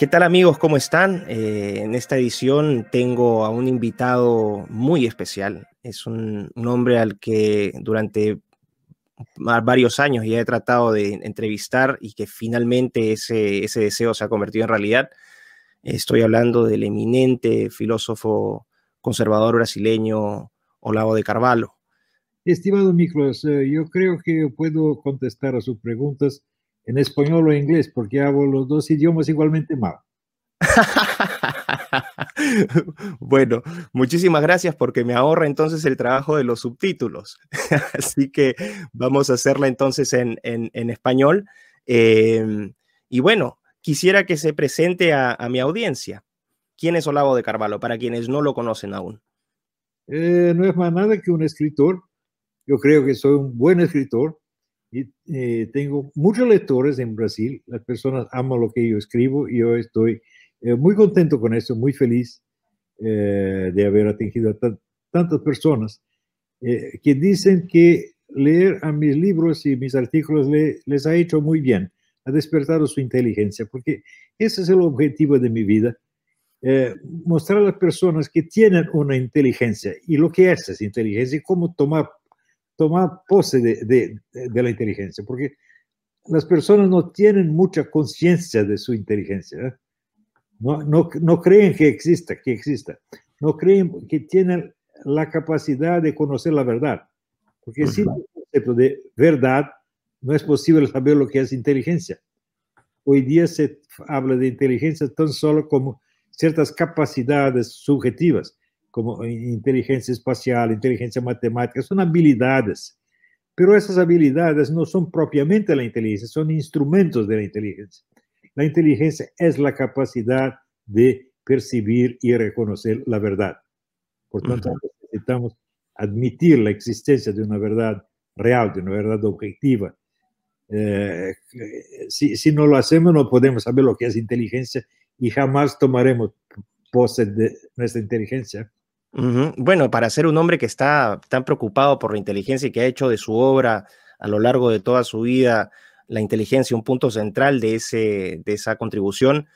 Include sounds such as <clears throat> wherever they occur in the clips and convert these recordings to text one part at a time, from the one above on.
¿Qué tal amigos? ¿Cómo están? Eh, en esta edición tengo a un invitado muy especial. Es un, hombre al que durante varios años ya he tratado de entrevistar y que finalmente ese deseo se ha convertido en realidad. Estoy hablando del eminente filósofo conservador brasileño Olavo de Carvalho. Estimado Miklos, eh, yo creo que puedo contestar a sus preguntas en español o inglés, porque hablo los dos idiomas igualmente mal. <laughs> bueno, muchísimas gracias porque me ahorra entonces el trabajo de los subtítulos. <laughs> Así que vamos a hacerla entonces en, español. Em, y bueno, quisiera que se presente a, mi audiencia. ¿Quién es Olavo de Carvalho? Para quienes no lo conocen aún. Eh, no es más nada que un escritor. Yo creo que soy un buen escritor y eh, tengo muchos lectores en Brasil, las personas aman lo que yo escribo y yo estoy eh, muy contento con eso, muy feliz eh, de haber atingido a tantas personas. Que dicen que leer a mis libros y mis artículos les ha hecho muy bien, ha despertado su inteligencia, porque ese es el objetivo de mi vida, mostrar a las personas que tienen una inteligencia y lo que es esa inteligencia y cómo tomar tomar pose de, la inteligencia, porque las personas no tienen mucha conciencia de su inteligencia. ¿eh? No, no, creen que exista, que exista. No creen que tienen la capacidad de conocer la verdad. Porque sin el concepto de verdad, no es posible saber lo que es inteligencia. Hoy día se habla de inteligencia tan solo como ciertas capacidades subjetivas como inteligencia espacial, inteligencia matemática, son habilidades. Pero esas habilidades no son propiamente la inteligencia, son instrumentos de la inteligencia. La inteligencia es la capacidad de percibir y reconocer la verdad. Por tanto, necesitamos admitir la existencia de una verdad real, de una verdad objetiva. Eh, si, si no lo hacemos, no podemos saber lo que es inteligencia y jamás tomaremos pose de Bueno, para ser un hombre que está tan preocupado por la inteligencia y que ha hecho de su obra a lo largo de toda su vida la inteligencia un punto central de, ese, de esa contribución,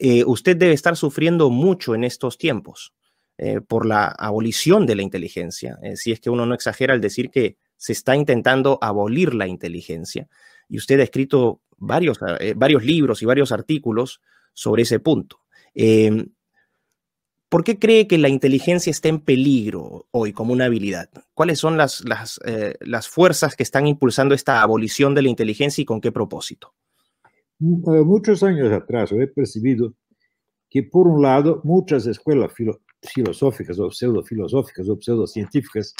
eh, usted debe estar sufriendo mucho en estos tiempos eh, por la abolición de la inteligencia. Eh, si es que uno no exagera al decir que se está intentando abolir la inteligencia. Y usted ha escrito varios, varios libros y varios artículos sobre ese punto. Em, ¿Por qué cree que la inteligencia está en peligro hoy como una habilidad? ¿Cuáles son las, las, eh, las fuerzas que están impulsando esta abolición de la inteligencia y con qué propósito? Mm, muchos años atrás he percibido que, por un lado, muchas escuelas filosóficas o pseudofilosóficas o pseudocientíficas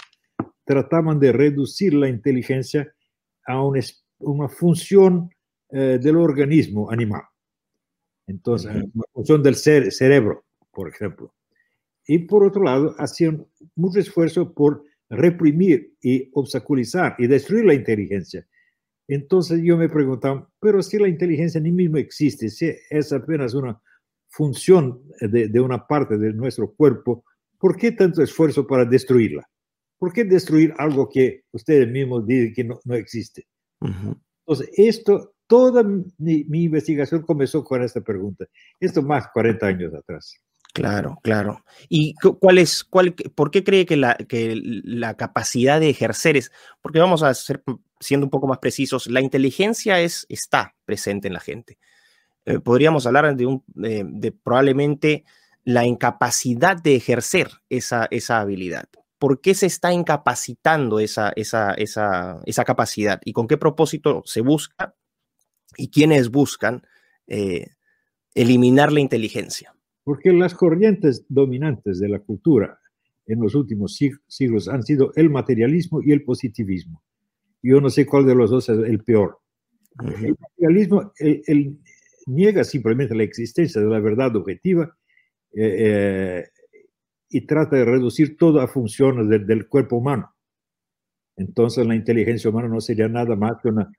trataban de reducir la inteligencia a una, una función eh, del organismo animal. Entonces, una función del cerebro, por ejemplo y por otro lado hacían mucho esfuerzo por reprimir y obstaculizar y destruir la inteligencia. Entonces yo me preguntaba, pero si la inteligencia ni mismo existe, si es apenas una función de, de, una parte de nuestro cuerpo, ¿por qué tanto esfuerzo para destruirla? ¿Por qué destruir algo que ustedes mismos dicen que no, no existe? Entonces, esto, toda mi, mi, investigación comenzó con esta pregunta. Esto más 40 años atrás. Claro, claro. ¿Y cuál es, cuál, por qué cree que la, capacidad de ejercer es, porque vamos a ser, siendo un poco más precisos, la inteligencia es, está presente en la gente. Eh, podríamos hablar de, un, de, probablemente la incapacidad de ejercer esa, esa habilidad. ¿Por qué se está incapacitando esa, esa, esa, esa capacidad? ¿Y con qué propósito se busca? ¿Y quiénes buscan eh, eliminar la inteligencia? Porque las corrientes dominantes de la cultura en los últimos siglos han sido el materialismo y el positivismo. Yo no sé cuál de los dos es el peor. El materialismo niega simplemente la existencia de la verdad objetiva eh, eh, y trata de reducir todo a funciones del cuerpo humano. Entonces la inteligencia humana no sería nada más que una,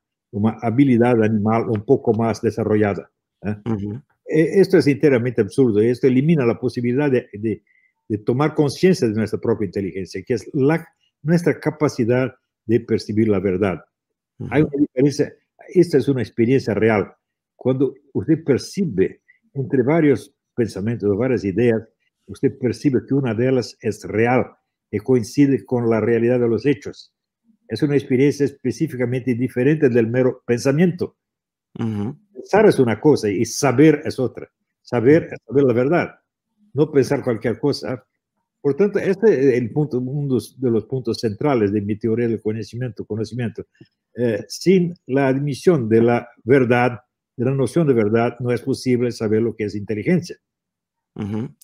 habilidad animal un poco más desarrollada. ¿eh? E, esto es enteramente absurdo y esto elimina la posibilidad de, tomar conciencia de nuestra propia inteligencia, que es la, nuestra capacidad de percibir la verdad. Hay una diferencia, esta es una experiencia real. Cuando usted percibe entre varios pensamientos, varias ideas, usted percibe que una de ellas es real, que coincide con la realidad de los hechos. Es una experiencia específicamente diferente del mero pensamiento. Pensar es una cosa y saber es otra. Saber es saber la verdad, no pensar cualquier cosa. Por tanto, este es el punto, uno de los puntos centrales de mi teoría del conocimiento. conocimiento. Eh, sin la admisión de la verdad, de la noción de verdad, no es posible saber lo que es inteligencia.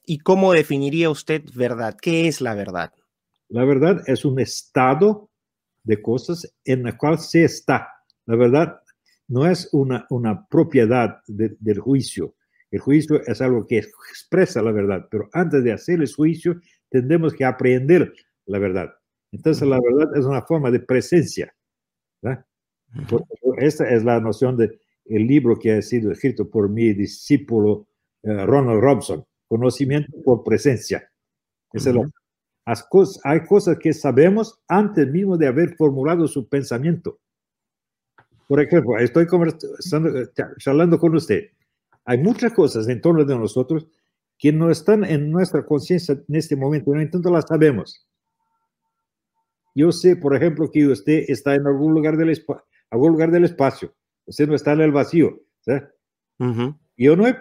¿Y cómo definiría usted verdad? ¿Qué es la verdad? La verdad es un estado de cosas en la cual se está. La verdad no es una, una propiedad del juicio. El juicio es algo que expresa la verdad, pero antes de hacer el juicio tendremos que aprender la verdad. Entonces la verdad es una forma de presencia. Esta es la noción del el libro que ha sido escrito por mi discípulo eh, Ronald Robson, conocimiento por presencia. es hay cosas que sabemos antes mismo de haber formulado su pensamiento. Por ejemplo, estoy charlando con usted. Hay muchas cosas en torno de nosotros que no están en nuestra conciencia en este momento, no entonces las sabemos. Yo sé, por ejemplo, que usted está en algún lugar del, algún lugar del espacio. Usted no está en el vacío. Yo no he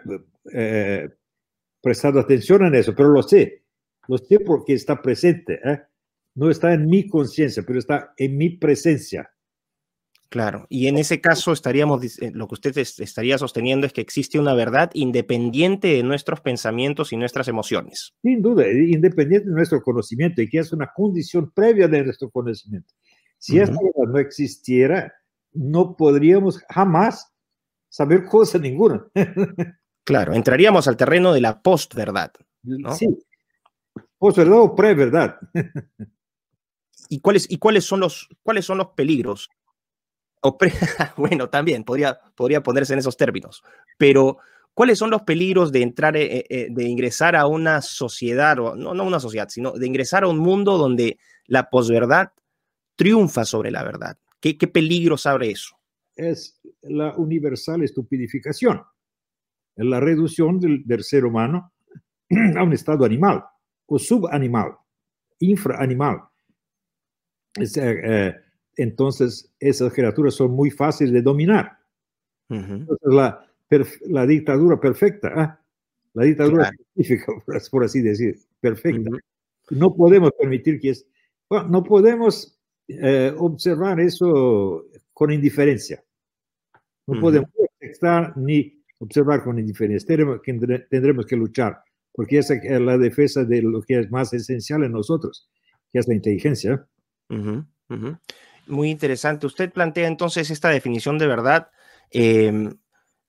eh, prestado atención en eso, pero lo sé. Lo sé porque está presente. ¿eh? No está en mi conciencia, pero está en mi presencia. Claro, y en ese caso estaríamos, eh, lo que usted estaría sosteniendo es que existe una verdad independiente de nuestros pensamientos y nuestras emociones. Sin duda, independiente de nuestro conocimiento y que es una condición previa de nuestro conocimiento. Si esta verdad no existiera, no podríamos jamás saber cosa ninguna. <laughs> claro, entraríamos al terreno de la postverdad. Sí, posverdad o preverdad. <laughs> ¿Y cuáles, y cuáles, son, los, cuáles son los peligros? <laughs> bueno, también podría, podría ponerse en esos términos, pero ¿cuáles son los peligros de entrar, eh, eh, de ingresar a una sociedad, o no, no una sociedad, sino de ingresar a un mundo donde la posverdad triunfa sobre la verdad? ¿Qué, qué peligros abre eso? Es la universal estupidificación, la reducción del, del ser humano <clears throat> a un estado animal o subanimal, infraanimal. Eh, entonces, esas criaturas son muy fáciles de dominar. la, la, dictadura perfecta, ¿ah? la dictadura científica, <laughs> por así decir, perfecta. No podemos permitir que es, no podemos eh, observar eso con indiferencia. No podemos estar ni observar con indiferencia. Tendremos que, tendremos que luchar porque esa es la defensa de lo que es más esencial en nosotros, que es la inteligencia. Muy interesante. Usted plantea entonces esta definición de verdad em,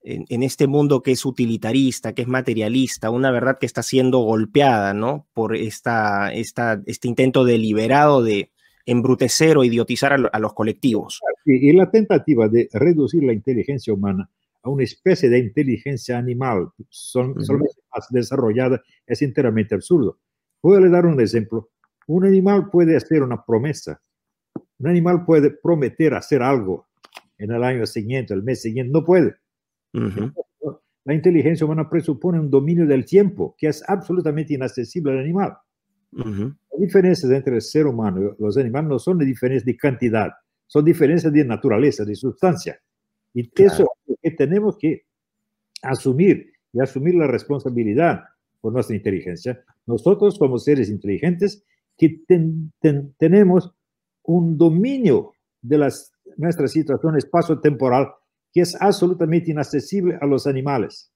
en, este mundo que es utilitarista, que es materialista, una verdad que está siendo golpeada, ¿no? Por esta, esta, este intento deliberado de embrutecer o idiotizar a, los colectivos. y la tentativa de reducir la inteligencia humana a una especie de inteligencia animal, son, más desarrollada, es enteramente absurdo. Voy a dar un ejemplo. Un animal puede hacer una promesa. Un animal puede prometer hacer algo en el año siguiente, el mes siguiente. No puede. La inteligencia humana presupone un dominio del tiempo que es absolutamente inaccesible al animal. Las diferencias entre el ser humano y los animales no son diferencias de cantidad, son diferencias de naturaleza, de sustancia. Y eso es lo que tenemos que asumir y asumir la responsabilidad por nuestra inteligencia. Nosotros somos seres inteligentes que tenemos un dominio de las, nuestra situación espacio-temporal que es absolutamente inaccesible a los animales.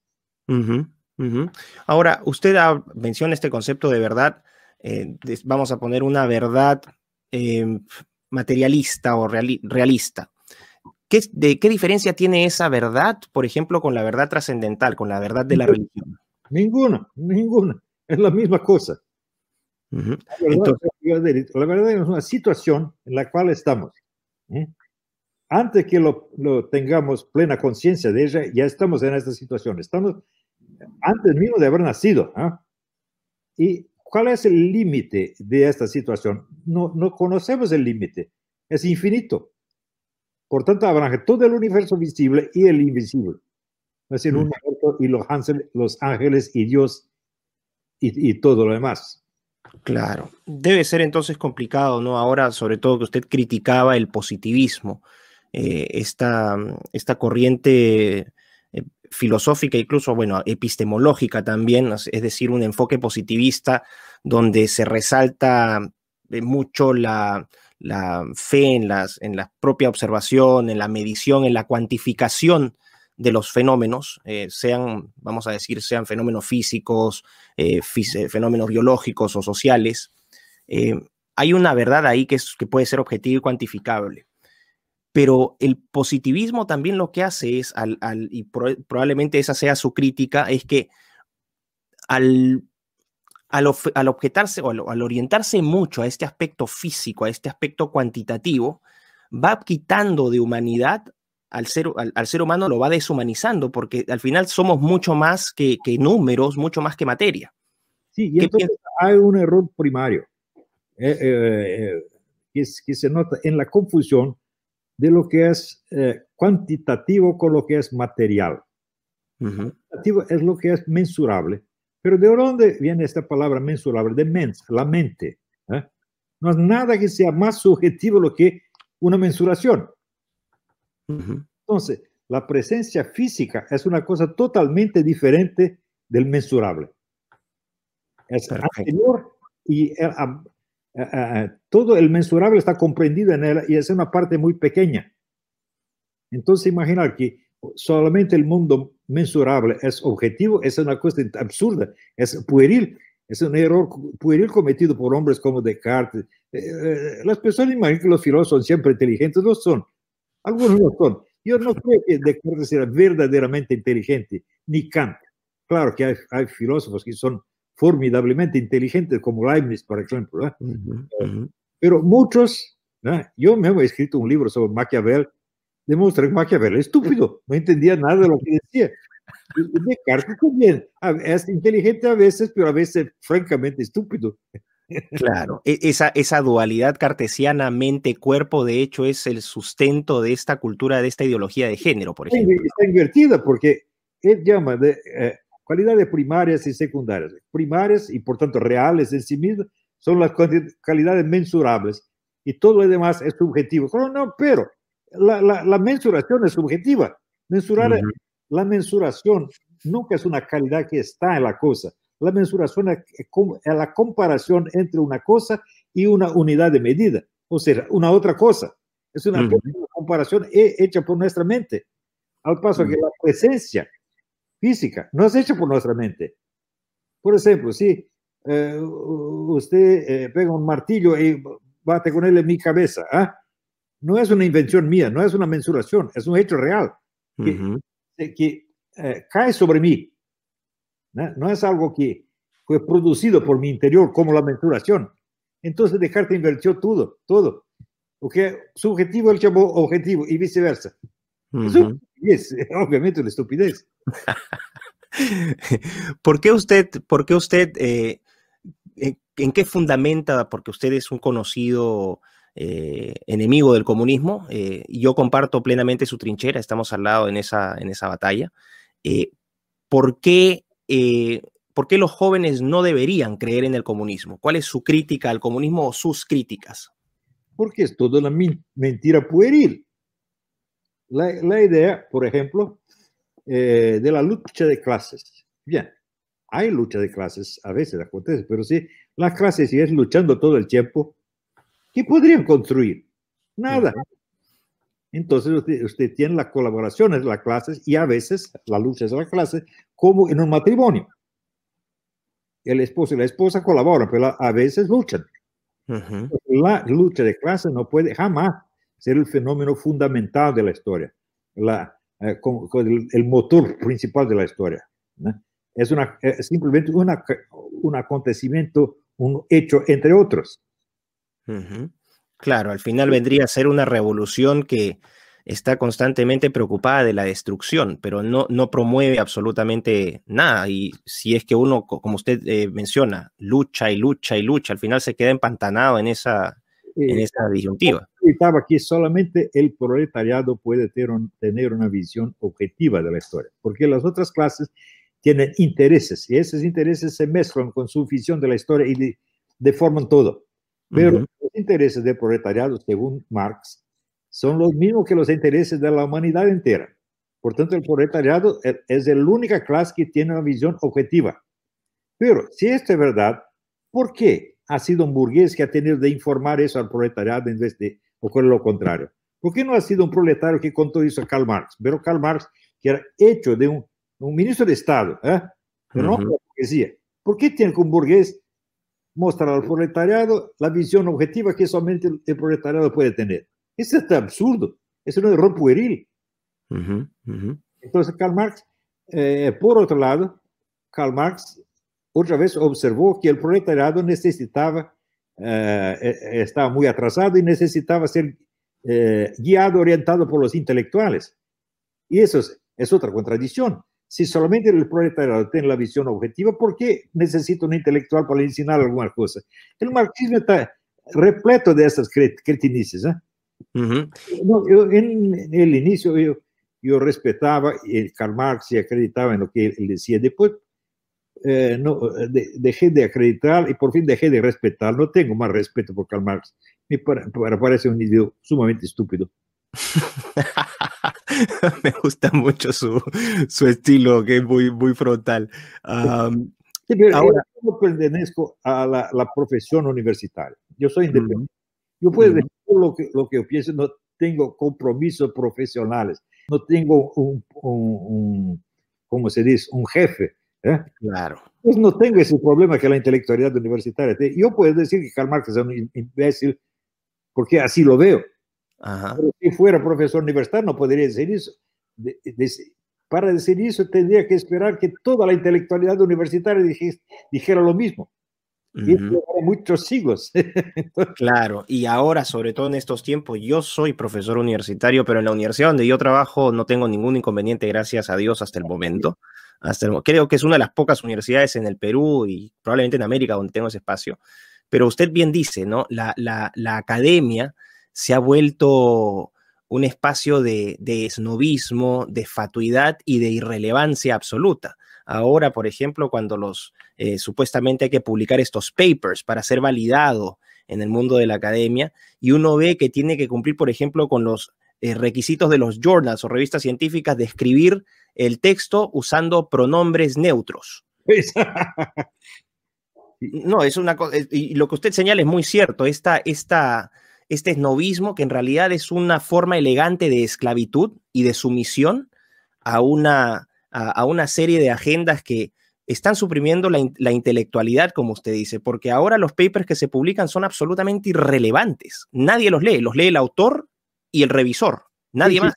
Ahora, usted menciona este concepto de verdad, eh, vamos a poner una verdad eh, materialista o realista. ¿Qué, ¿De qué diferencia tiene esa verdad, por ejemplo, con la verdad trascendental, con la verdad de la religión? Ninguna, ninguna. Es la misma cosa. La, verdad, es una situación en la cual estamos. Antes que lo, tengamos plena conciencia de ella, ya estamos en esta situación. Estamos antes mismo de haber nacido. ¿ah? ¿Y cuál es el límite de esta situación? No, no conocemos el límite es infinito. Por tanto, abarca todo el universo visible y el invisible. Es el mm. universo y los, los ángeles y Dios y, y todo lo demás. Claro, debe ser entonces complicado, ¿no? Ahora, sobre todo que usted criticaba el positivismo, eh, esta, esta, corriente eh, filosófica, incluso, bueno, epistemológica también, es decir, un enfoque positivista donde se resalta eh, mucho la, la fe en, las, en la propia observación, en la medición, en la cuantificación de los fenómenos, eh, sean, vamos a decir, sean fenómenos físicos, eh, eh, fenómenos biológicos o sociales, hay una verdad ahí que, es, que puede ser objetiva y cuantificable. Pero el positivismo también lo que hace es, al, y probablemente esa sea su crítica, es que al, al, objetarse o al orientarse mucho a este aspecto físico, a este aspecto cuantitativo, va quitando de humanidad al ser, al, ser humano lo va deshumanizando, porque al final somos mucho más que, números, mucho más que materia. Sí, y entonces hay un error primario eh, eh, eh, que, se nota en la confusión de lo que es cuantitativo con lo que es material. Cuantitativo es lo que es mensurable, pero ¿de dónde viene esta palabra mensurable? De mens, la mente. No es nada que sea más subjetivo lo que una mensuración. Entonces, la presencia física es una cosa totalmente diferente del mensurable. Es anterior y eh, eh, eh, todo el mensurable está comprendido en él y es una parte muy pequeña. Entonces, imaginar que solamente el mundo mensurable es objetivo es una cosa absurda, es pueril, es un error pueril cometido por hombres como Descartes. las personas imaginan que los filósofos son siempre inteligentes, no son. Algunos no son. Yo no creo que Descartes era verdaderamente inteligente, ni Kant. Claro que hay, filósofos que son formidablemente inteligentes, como Leibniz, por ejemplo. ¿eh? Pero muchos, yo mismo he escrito un libro sobre Maquiavel, demuestra que Maquiavel es estúpido, no entendía nada de lo que decía. Descartes también es inteligente a veces, pero a veces francamente estúpido. Claro, e, esa, esa dualidad cartesiana mente-cuerpo, de hecho, es el sustento de esta cultura, de esta ideología de género, por ejemplo. Está invertida porque él llama de eh, cualidades primarias y secundarias. Primarias y por tanto reales en sí mismas son las calidades mensurables y todo lo demás es subjetivo. Pero no, pero la, la, mensuración es subjetiva. Mensurar, La mensuración nunca es una calidad que está en la cosa la mensuración es la comparación entre una cosa y una unidad de medida, o sea, una otra cosa. Es una comparación hecha por nuestra mente. Al paso que la presencia física no es hecha por nuestra mente. Por ejemplo, si eh, usted eh, pega un martillo y bate con él en mi cabeza, ¿ah? no es una invención mía, no es una mensuración, es un hecho real que, eh, cae sobre mí no, es algo que fue producido por mi interior como la mensuración. Entonces dejarte invirtió todo, todo. Porque subjetivo el llamó objetivo y viceversa. es <laughs> obviamente una estupidez. <laughs> ¿Por qué usted, por qué usted, eh, en, qué fundamenta, porque usted es un conocido eh, enemigo del comunismo, eh, y yo comparto plenamente su trinchera, estamos al lado en esa, en esa batalla, ¿por qué eh, ¿por qué los jóvenes no deberían creer en el comunismo? ¿Cuál es su crítica al comunismo o sus críticas? Porque es toda una mentira pueril. La, idea, por ejemplo, eh, de la lucha de clases. Bien, hay lucha de clases, a veces acontece, pero si las clases siguen luchando todo el tiempo, ¿qué podrían construir? Nada. Entonces usted, tiene la colaboración de las clases y a veces la lucha de la clase como en un matrimonio. El esposo y la esposa colaboran, pero a veces luchan. La lucha de clase no puede jamás ser el fenómeno fundamental de la historia, la, eh, el, motor principal de la historia. Es, una, simplemente una, un acontecimiento, un hecho entre otros. Claro, al final vendría a ser una revolución que está constantemente preocupada de la destrucción, pero no, no promueve absolutamente nada. Y si es que uno, como usted eh, menciona, lucha y lucha y lucha, al final se queda empantanado en esa, en esa disyuntiva. explicaba que solamente el proletariado puede tener una visión objetiva de la historia, porque las otras clases tienen intereses y esos intereses se mezclan con su visión de la historia y deforman todo. Pero los intereses del proletariado, según Marx, son los mismos que los intereses de la humanidad entera. Por tanto, el proletariado es la única clase que tiene una visión objetiva. Pero si esto es verdad, ¿por qué ha sido un burgués que ha tenido de informar eso al proletariado en vez de ocurrir lo contrario? ¿Por qué no ha sido un proletario que contó eso a Karl Marx? Pero Karl Marx, que era hecho de un, ministro de Estado, ¿eh? pero no la burguesía. ¿Por qué tiene que un burgués mostrar al proletariado la visión objetiva que solamente el proletariado puede tener? Eso es absurdo, es un error pueril. Entonces, Karl Marx, eh, por otro lado, Karl Marx otra vez observó que el proletariado necesitaba, eh, eh, estaba muy atrasado y necesitaba ser guiado, orientado por los intelectuales. Y eso es, otra contradicción. Si solamente el proletariado tiene la visión objetiva, ¿por qué necesita un intelectual para enseñar alguna cosa? El marxismo está repleto de esas cretinices. ¿eh? no, en, el inicio yo, yo respetaba el Karl Marx y acreditaba en lo que él decía. Después eh, no, dejé de acreditar y por fin dejé de respetar. No tengo más respeto por Karl Marx. Me parece un idiota sumamente estúpido. <laughs> <laughs> me gusta mucho su, su, estilo, que es muy, muy frontal. ahora, yo pertenezco a la, la, profesión universitaria. Yo soy independiente. Yo puedo decir lo que, lo que yo pienso, no tengo compromisos profesionales, no tengo un, un, ¿cómo se dice? Un jefe. ¿eh? Claro. Pues no tengo ese problema que la intelectualidad universitaria Yo puedo decir que Karl Marx es un imbécil porque así lo veo. Pero si fuera profesor universitario no podría decir eso. para decir eso tendría que esperar que toda la intelectualidad universitaria dijera lo mismo muchos siglos. <laughs> claro, y ahora, sobre todo en estos tiempos, yo soy profesor universitario, pero en la universidad donde yo trabajo no tengo ningún inconveniente, gracias a Dios, hasta el momento. Hasta creo que es una de las pocas universidades en el Perú y probablemente en América donde tengo ese espacio. Pero usted bien dice, ¿no? La, la, la academia se ha vuelto un espacio de, de esnovismo, de fatuidad y de irrelevancia absoluta. Ahora, por ejemplo, cuando los eh, supuestamente hay que publicar estos papers para ser validado en el mundo de la academia, y uno ve que tiene que cumplir, por ejemplo, con los eh, requisitos de los journals o revistas científicas de escribir el texto usando pronombres neutros. No, es una cosa, y lo que usted señala es muy cierto, esta, esta, este esnovismo que en realidad es una forma elegante de esclavitud y de sumisión a una, a, una serie de agendas que están suprimiendo la, intelectualidad, como usted dice, porque ahora los papers que se publican son absolutamente irrelevantes. Nadie los lee, los lee el autor y el revisor, nadie más.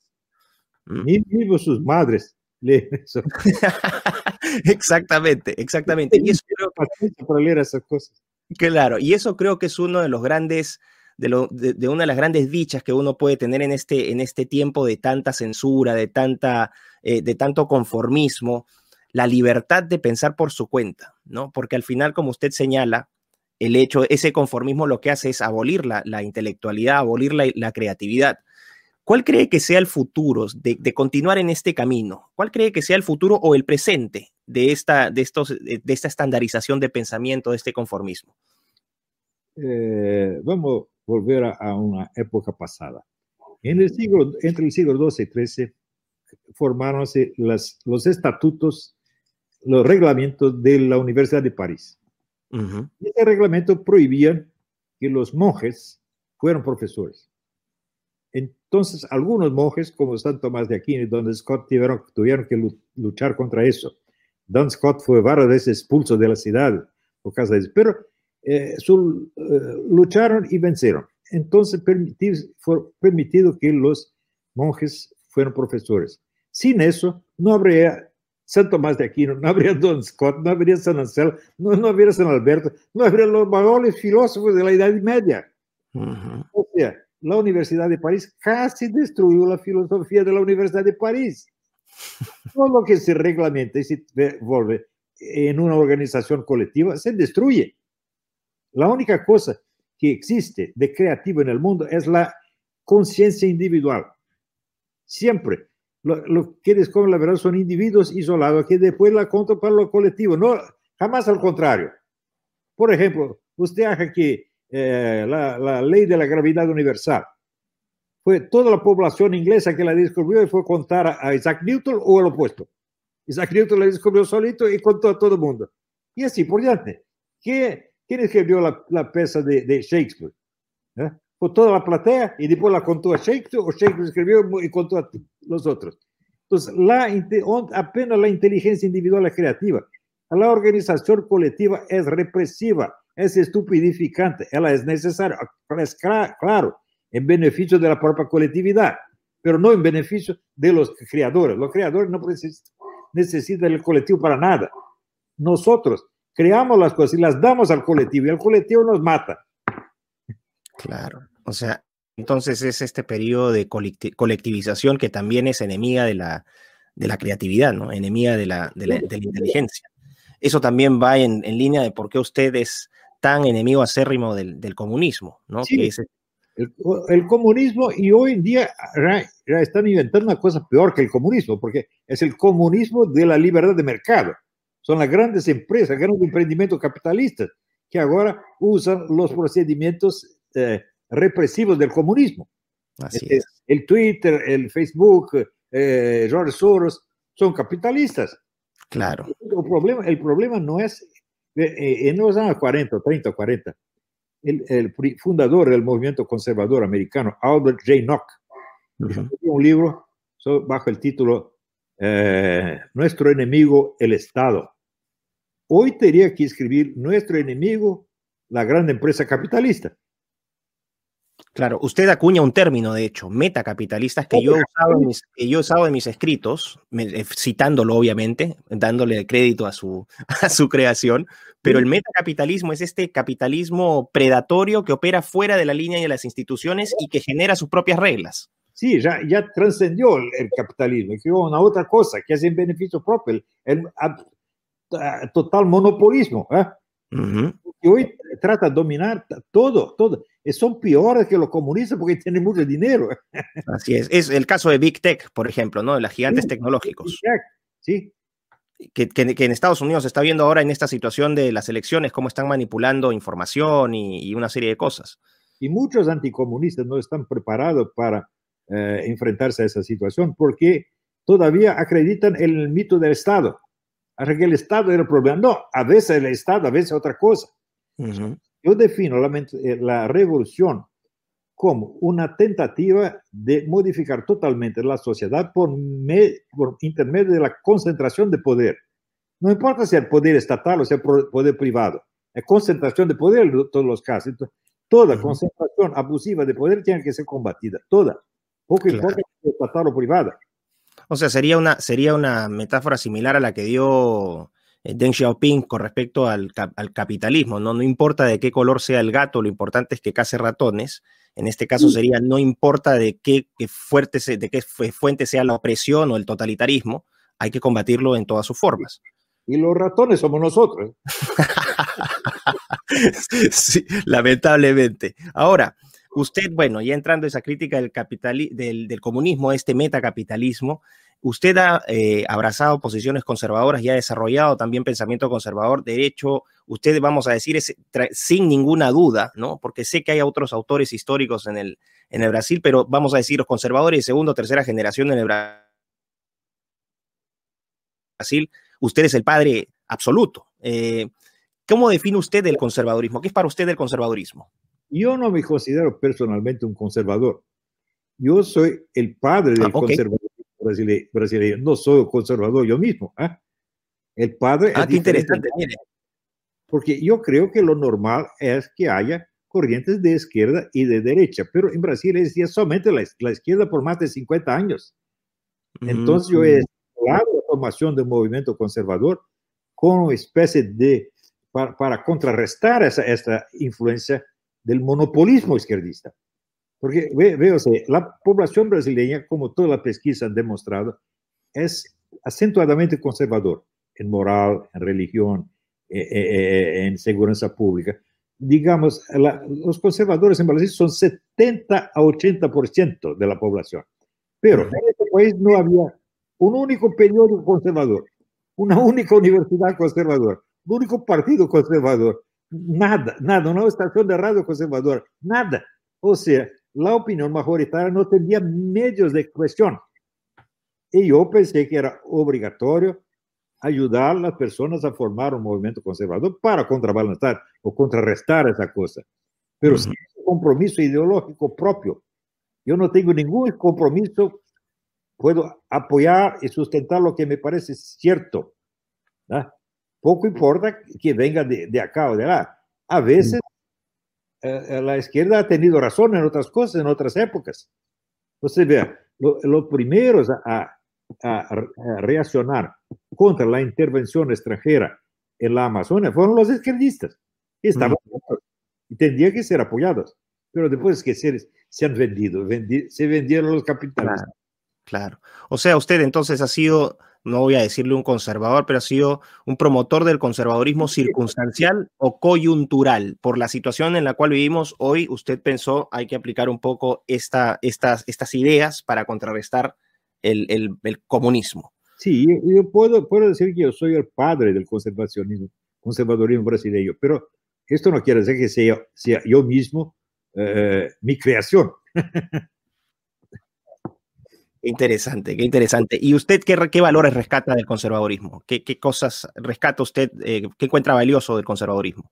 ¿Mm? Ni mismo sus madres leen eso. <laughs> exactamente, exactamente. Y eso creo para leer esas cosas. Claro, y eso creo que es uno de los grandes, de, lo, de, una de las grandes dichas que uno puede tener en este, en este tiempo de tanta censura, de tanta eh, de tanto conformismo, la libertad de pensar por su cuenta, ¿no? Porque al final, como usted señala, el hecho, ese conformismo lo que hace es abolir la, intelectualidad, abolir la, creatividad. ¿Cuál cree que sea el futuro de, continuar en este camino? ¿Cuál cree que sea el futuro o el presente de esta, de estos, de esta estandarización de pensamiento, de este conformismo? Eh, vamos a volver a, una época pasada. En el siglo, entre el siglo XII y XIII, formáronse las, los estatutos, los reglamentos de la Universidad de París. Ese reglamento prohibía que los monjes fueran profesores. Entonces, algunos monjes, como San Tomás de Aquino y Don Scott, tuvieron, tuvieron que luchar contra eso. Don Scott fue varias veces expulso de la ciudad por causa de eso, pero eh, eh, lucharon y vencieron. Entonces, fue permitido que los monjes fueron profesores. Sin eso, no habría San Tomás de Aquino, no habría Don Scott, no habría San Anselmo, no, no habría San Alberto, no habría los mayores filósofos de la Edad Media. O sea, la Universidad de París casi destruyó la filosofía de la Universidad de París. Todo lo que se reglamenta y se vuelve en una organización colectiva se destruye. La única cosa que existe de creativo en el mundo es la conciencia individual. Siempre. Lo, que descubren la verdad son individuos isolados que después la contan para lo colectivo, no, jamás al contrario. Por ejemplo, usted haga que eh, la, ley de la gravedad universal fue toda la población inglesa que la descubrió y fue contar a, Isaac Newton o el opuesto. Isaac Newton la descubrió solito y contó a todo el mundo. Y así por diante. ¿Quién escribió la, la pieza de, de Shakespeare? ¿Eh? Toda la platea y después la contó a Shakespeare o Shakespeare escribió y contó a los otros. Entonces, la, apenas la inteligencia individual es creativa. La organización colectiva es represiva, es estupidificante, ella es necesaria, es claro, en beneficio de la propia colectividad, pero no en beneficio de los creadores. Los creadores no necesitan el colectivo para nada. Nosotros creamos las cosas y las damos al colectivo y el colectivo nos mata. Claro, o sea, entonces es este periodo de colectivización que también es enemiga de la, de la creatividad, ¿no? Enemiga de la, de la, inteligencia. Eso también va en, en, línea de por qué usted es tan enemigo acérrimo del, del comunismo, ¿no? Sí. el, el, comunismo y hoy en día ya están inventando una cosa peor que el comunismo, porque es el comunismo de la libertad de mercado. Son las grandes empresas, grandes emprendimientos capitalistas que ahora usan los procedimientos eh, represivos del comunismo. Así es. El Twitter, el Facebook, eh, George Soros, son capitalistas. Claro. El problema, el problema no es, eh, eh, en los años 40, 30, 40, el, el fundador del movimiento conservador americano, Albert J. Nock, uh -huh. un libro bajo el título eh, Nuestro enemigo, el Estado. Hoy tendría que escribir Nuestro enemigo, la gran empresa capitalista. Claro, usted acuña un término, de hecho, metacapitalistas, que, yo, he usado en mis, que yo he usado en mis escritos, me, eh, citándolo obviamente, dándole crédito a su, a su creación, pero el metacapitalismo es este capitalismo predatorio que opera fuera de la línea de las instituciones y que genera sus propias reglas. Sí, ya, ya trascendió el, el capitalismo, creó una otra cosa que es en beneficio propio, el, el a, total monopolismo. ¿eh? Uh -huh. Y hoy trata de dominar todo, todo. Son peores que los comunistas porque tienen mucho dinero. Así es. Es el caso de Big Tech, por ejemplo, ¿no? De las gigantes sí, tecnológicos. Sí. Que, que, que, en Estados Unidos se está viendo ahora en esta situación de las elecciones, cómo están manipulando información y, y una serie de cosas. Y muchos anticomunistas no están preparados para eh, enfrentarse a esa situación porque todavía acreditan en el mito del Estado. Hasta que el Estado era el problema. No, a veces el Estado, a veces otra cosa. Uh -huh. Yo defino la, eh, la, revolución como una tentativa de modificar totalmente la sociedad por, me, por intermedio de la concentración de poder. No importa si el poder estatal o sea el poder privado, es concentración de poder en todos los casos. Entonces, toda concentración abusiva de poder tiene que ser combatida, toda. Poco claro. importa estatal o privada. O sea, sería una, sería una metáfora similar a la que dio eh, Deng Xiaoping con respecto al, al, capitalismo, ¿no? No importa de qué color sea el gato, lo importante es que case ratones. En este caso sería, no importa de qué, qué fuerte se, de qué fuente sea la opresión o el totalitarismo, hay que combatirlo en todas sus formas. Y los ratones somos nosotros. <laughs> sí, lamentablemente. Ahora, usted, bueno, ya entrando esa crítica del, del, del comunismo, este metacapitalismo, usted ha eh, abrazado posiciones conservadoras y ha desarrollado también pensamiento conservador. De hecho, usted, vamos a decir, sin ninguna duda, ¿no? Porque sé que hay otros autores históricos en el, en el Brasil, pero vamos a decir, los conservadores de segunda o tercera generación en el Brasil, usted es el padre absoluto. Eh, ¿Cómo define usted el conservadurismo? ¿Qué es para usted el conservadurismo? Yo no me considero personalmente un conservador. Yo soy el padre del ah, okay. conservadurismo brasileño, brasileño. No soy conservador yo mismo. ¿eh? El padre. Ah, qué interesante. Mire. Porque yo creo que lo normal es que haya corrientes de izquierda y de derecha, pero en Brasil es solamente la, la izquierda por más de 50 años. Entonces mm -hmm. yo he la formación del movimiento conservador como una especie de, para, para contrarrestar esa, esta influencia del monopolismo izquierdista. Porque veo, la población brasileña, como todas las pesquisas han demostrado, es acentuadamente conservador en moral, en religión, eh, eh, en seguridad pública. digamos, los conservadores en Brasil son 70 a 80% de la población. Pero en este país no había un único periódico conservador, una única universidad conservadora, un único partido conservador, nada, nada, una estación de radio conservadora, nada. O sea, la opinión majoritaria no tenía medios de cuestión. Y yo pensé que era obligatorio ayudar a las personas a formar un movimiento conservador para contrabalanzar o contrarrestar esa cosa. Pero sin un compromiso ideológico propio. Yo no tengo ningún compromiso, puedo apoyar y sustentar lo que me parece cierto. Poco importa que venga de, acá o de allá. A veces eh, eh, la izquierda ha tenido razón en otras cosas, en otras épocas. Entonces, vea, los primeros a, reaccionar contra la intervención extranjera en la Amazonia fueron los izquierdistas. Estaban y tendrían que ser apoyados. Pero después que se, se han vendido, se vendieron los capitales. claro. O sea, usted entonces ha sido no voy a decirle un conservador, pero ha sido un promotor del conservadorismo circunstancial o coyuntural. Por la situación en la cual vivimos hoy, usted pensó hay que aplicar un poco esta, estas, estas ideas para contrarrestar el, el, comunismo. Sí, yo puedo, puedo decir que yo soy el padre del conservacionismo, conservadorismo brasileño, pero esto no quiere decir que sea, sea yo mismo eh, mi creación. <laughs> interesante, qué interesante. ¿Y usted qué, qué valores rescata del conservadorismo? ¿Qué, qué cosas rescata usted, eh, qué encuentra valioso del conservadorismo?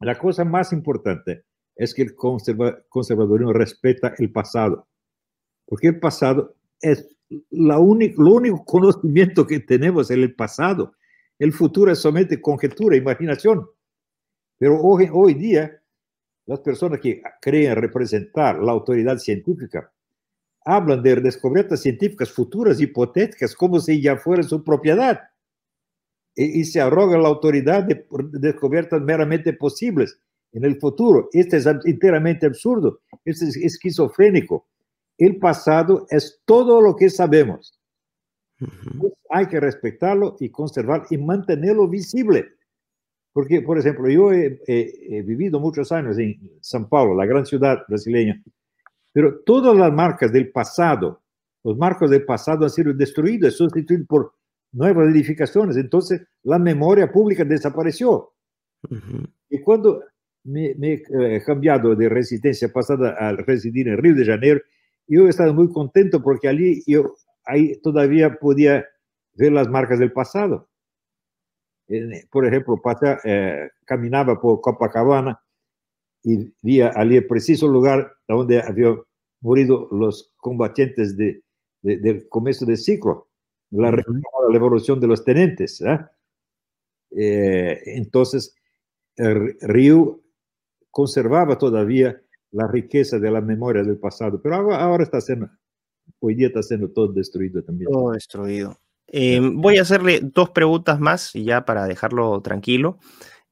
La cosa más importante es que el conservadorismo respeta el pasado, porque el pasado es la lo único conocimiento que tenemos en el pasado. El futuro es solamente conjetura, imaginación. Pero hoy, hoy día, las personas que creen representar la autoridad científica hablan de descubiertas científicas futuras hipotéticas como si ya fuera su propiedad y, se arroga la autoridad de, descubiertas meramente posibles en el futuro. Este es enteramente absurdo, este es esquizofrénico. El pasado es todo lo que sabemos. Pues hay que respetarlo y conservar y mantenerlo visible. Porque, por ejemplo, yo he vivido muchos años en San Paulo, la gran ciudad brasileña, pero todas las marcas del pasado, los marcos del pasado han sido destruidos, sustituidos por nuevas edificaciones. Entonces, la memoria pública desapareció. Y cuando me, he eh, cambiado de residencia pasada a residir en Río de Janeiro, yo he estado muy contento porque allí yo ahí todavía podía ver las marcas del pasado. Por ejemplo, eh, caminaba por Copacabana allí el preciso lugar donde habían morido los combatientes de, del comienzo del ciclo, la, la revolución de los tenentes. ¿ah? Eh, entonces, Río conservaba todavía la riqueza de la memoria del pasado, pero ahora, está siendo, hoy día está siendo todo destruido también. Todo destruido. Eh, voy a hacerle dos preguntas más ya para dejarlo tranquilo.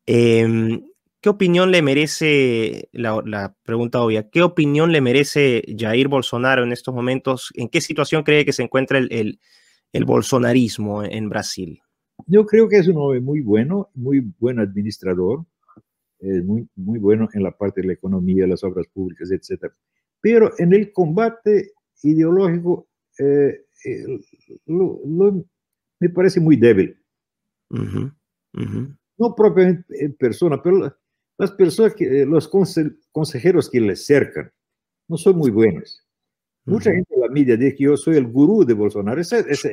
Eh, ¿Qué opinión le merece, la, pregunta obvia, qué opinión le merece Jair Bolsonaro en estos momentos? ¿En qué situación cree que se encuentra el, el, bolsonarismo en Brasil? Yo creo que es un hombre muy bueno, muy buen administrador, muy, muy bueno en la parte de la economía, las obras públicas, etc. Pero en el combate ideológico eh, me parece muy débil. No propiamente en persona, pero las personas, que, eh, los consejeros que le cercan, no son muy buenos. Mucha gente en la media dice que yo soy el gurú de Bolsonaro. Esa, es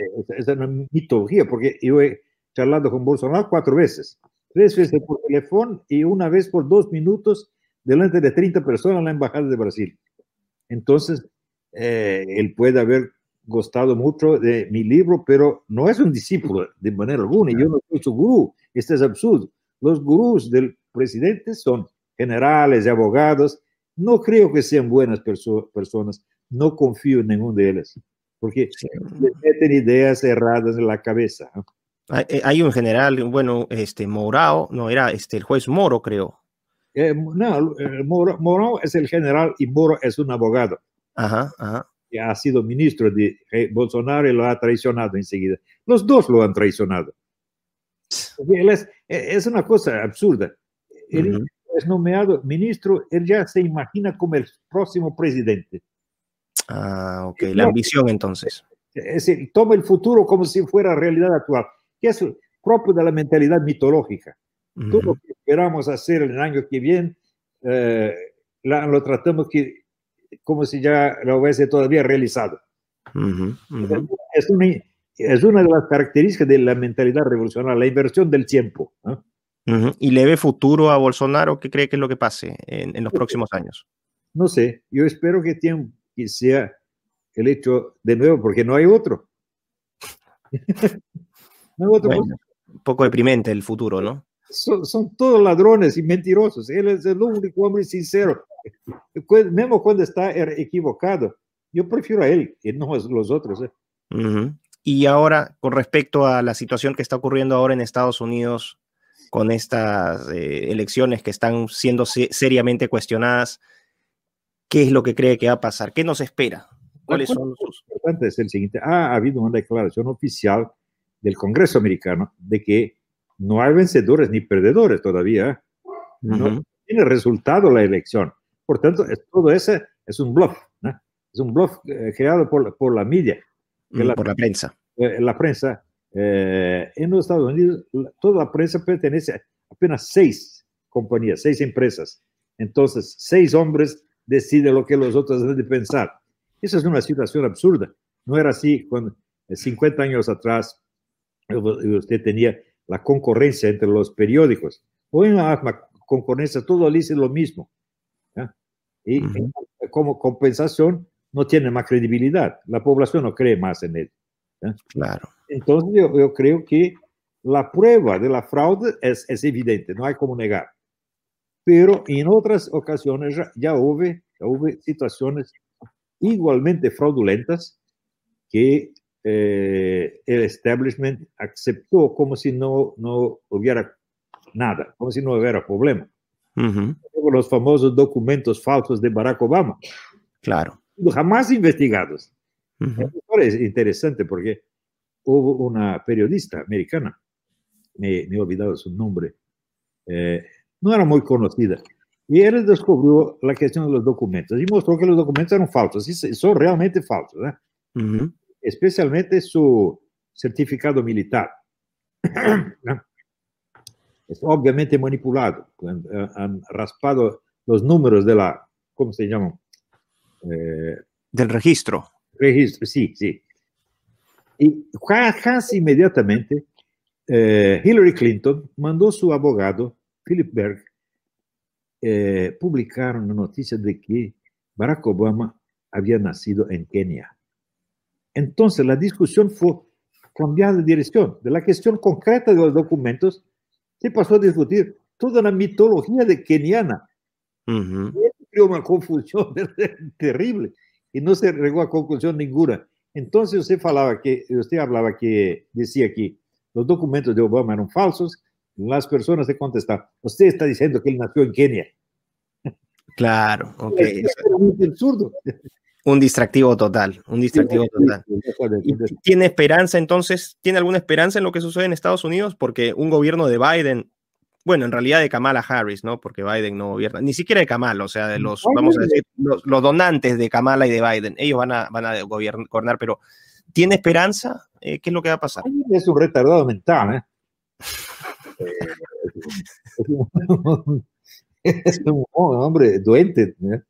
una mitología, porque yo he charlado con Bolsonaro cuatro veces. Tres veces por teléfono y una vez por dos minutos delante de 30 personas en la Embajada de Brasil. Entonces, eh, él puede haber gustado mucho de mi libro, pero no es un discípulo de manera alguna. Yo no soy su gurú. Este es absurdo. Los gurús del presidentes son generales y abogados. No creo que sean buenas personas. No confío en ninguno de ellos, porque les meten ideas erradas en la cabeza. Eh, hay, un general, bueno, este Morao, no era este el juez Moro, creo. Eh, no, Moro, es el general y Moro es un abogado. Ajá, ajá. Que ha sido ministro de eh, Bolsonaro y lo ha traicionado enseguida. Los dos lo han traicionado. Es, es una cosa absurda él es nomeado ministro, él ya se imagina como el próximo presidente. Ah, ok, la ambición entonces. Es decir, toma el futuro como si fuera realidad actual, que es propio de la mentalidad mitológica. Todo lo que esperamos hacer el año que viene, eh, lo tratamos que, como si ya lo hubiese todavía realizado. Es, una, es, una, de las características de la mentalidad revolucionaria, la inversión del tiempo. ¿Y le ve futuro a Bolsonaro? ¿Qué cree que es lo que pase en, los próximos años? No sé, yo espero que, que sea el hecho de nuevo, porque no hay otro. <laughs> no hay otro. un poco deprimente el futuro, ¿no? Son, todos ladrones y mentirosos. Él es el único hombre sincero. Mismo cuando está er, equivocado. Yo prefiero a él que no a los otros. ¿eh? Y ahora, con respecto a la situación que está ocurriendo ahora en Estados Unidos, con estas eh, elecciones que están siendo seriamente cuestionadas, ¿qué es lo que cree que va a pasar? ¿Qué nos espera? ¿Cuáles son sus... importante es el siguiente. Ha habido una declaración oficial del Congreso americano de que no hay vencedores ni perdedores todavía. No tiene resultado la elección. Por tanto, todo eso es un bluff. Es un bluff eh, creado por, por la media. Mm, por la prensa. Eh, la prensa eh, en los Estados Unidos, toda la prensa pertenece a apenas seis compañías, seis empresas. Entonces, seis hombres deciden lo que los otros deben de pensar. Esa es una situación absurda. No era así cuando 50 años atrás usted tenía la concurrencia entre los periódicos. Hoy en la concurrencia todo dice lo mismo. Y como compensación no tiene más credibilidad. La población no cree más en él. Claro. Entonces yo, creo que la prueba de la fraude es, es, evidente, no hay como negar. Pero en otras ocasiones ya, ya, hubo, hubo situaciones igualmente fraudulentas que eh, el establishment aceptó como si no, no hubiera nada, como si no hubiera problema. Los famosos documentos falsos de Barack Obama. Claro. Jamás investigados. Es interesante porque hubo una periodista americana, me, he olvidado su nombre, eh, no era muy conocida, y él descubrió la cuestión de los documentos y mostró que los documentos eran falsos, y son realmente falsos, ¿eh? especialmente su certificado militar. <clears throat> es obviamente manipulado, eh, han, raspado los números de la, ¿cómo se llama? Del registro. Registro, sí, sí. Y casi inmediatamente, eh, Hillary Clinton mandó su abogado, Philip Berg, eh, publicar una noticia de que Barack Obama había nacido en Kenia. Entonces la discusión fue cambiar de dirección. De la cuestión concreta de los documentos, se pasó a discutir toda la mitología de keniana. Uh una confusión <laughs> terrible y no se llegó a conclusión ninguna. Entonces usted hablaba que, usted hablaba que decía que los documentos de Obama eran falsos, las personas se contestaban, usted está diciendo que él nació en Kenia. Claro, <laughs> ok. Un distractivo total, un distractivo total. ¿Tiene esperanza entonces? ¿Tiene alguna esperanza en lo que sucede en Estados Unidos? Porque un gobierno de Biden bueno, en realidad de Kamala Harris, ¿no? Porque Biden no gobierna, ni siquiera de Kamala, o sea, de los, vamos a decir, los, donantes de Kamala y de Biden, ellos van a, van a gobernar, pero ¿tiene esperanza? Eh, ¿Qué es lo que va a pasar? Es un retardado mental, ¿eh? <laughs> es un hombre doente, ¿eh?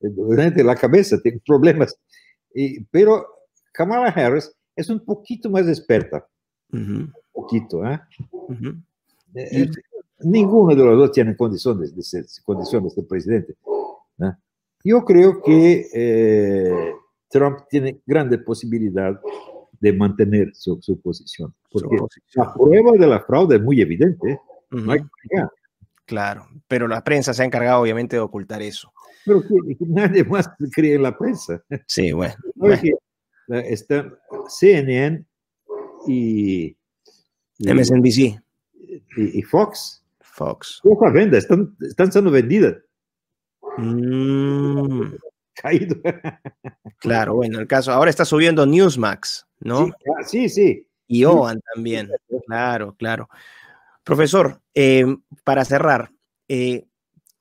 de la cabeza, tiene problemas. Y, pero Kamala Harris es un poquito más experta, un poquito, ¿eh? Ninguno de los dos tiene condiciones de ser, condiciones de presidente. Yo creo que eh, Trump tiene grande posibilidad de mantener su, posición, porque la prueba de la fraude es muy evidente. claro, pero la prensa se ha encargado obviamente de ocultar eso. Pero nadie más cree en la prensa. Sí, bueno. <laughs> Está CNN y, y MSNBC y, Fox Fox. Ojo venda, están, están siendo vendidas. Mm. <laughs> Caído. claro, bueno, el caso, ahora está subiendo Newsmax, ¿no? Sí, sí. Y OAN también, claro, claro. Profesor, em, para cerrar, eh,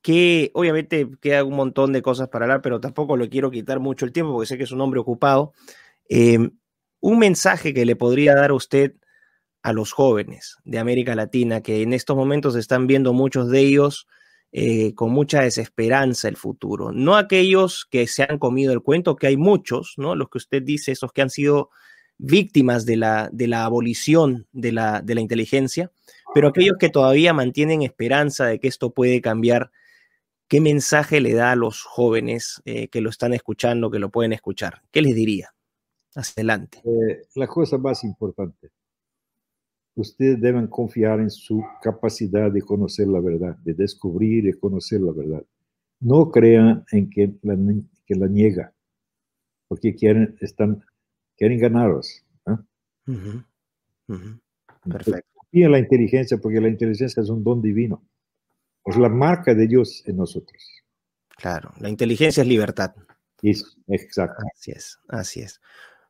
que obviamente queda un montón de cosas para hablar, pero tampoco le quiero quitar mucho el tiempo porque sé que es un hombre ocupado. Eh, un mensaje que le podría dar a usted a los jóvenes de América Latina, que en estos momentos están viendo muchos de ellos eh, con mucha desesperanza el futuro. No aquellos que se han comido el cuento, que hay muchos, ¿no? Los que usted dice, esos que han sido víctimas de la, de la abolición de la, de la inteligencia, pero aquellos que todavía mantienen esperanza de que esto puede cambiar ¿qué mensaje le da a los jóvenes eh, que lo están escuchando, que lo pueden escuchar? ¿Qué les diría? Adelante. Eh, la cosa más importante, ustedes deben confiar en su capacidad de conocer la verdad, de descubrir y conocer la verdad. No crean en que la, que la niega, porque quieren, están, quieren ganaros. Perfecto. Confía en la inteligencia, porque la inteligencia es un don divino. Es la marca de Dios en nosotros. Claro, la inteligencia es libertad. exacto. Así es, así es.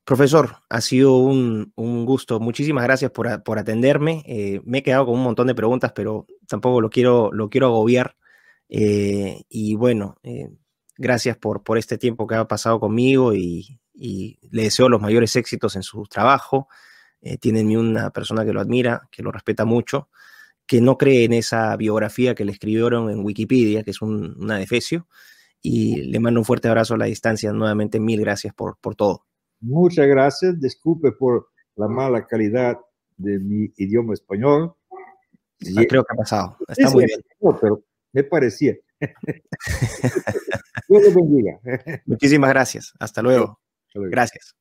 Profesor, ha sido un, gusto. Muchísimas gracias por, atenderme. Eh, me he quedado con un montón de preguntas, pero tampoco lo quiero, lo quiero agobiar. Eh, y bueno, eh, gracias por, por este tiempo que ha pasado conmigo y, y le deseo los mayores éxitos en su trabajo. tienen una persona que lo admira, que lo respeta mucho que no cree en esa biografía que le escribieron en Wikipedia, que es un, una defecio, y le mando un fuerte abrazo a la distancia. Nuevamente, mil gracias por, por todo. Muchas gracias. Disculpe por la mala calidad de mi idioma español. Ah, creo que ha pasado. Está muy bien. pero me parecía. <laughs> Dios bendiga. Muchísimas gracias. Hasta luego. Gracias.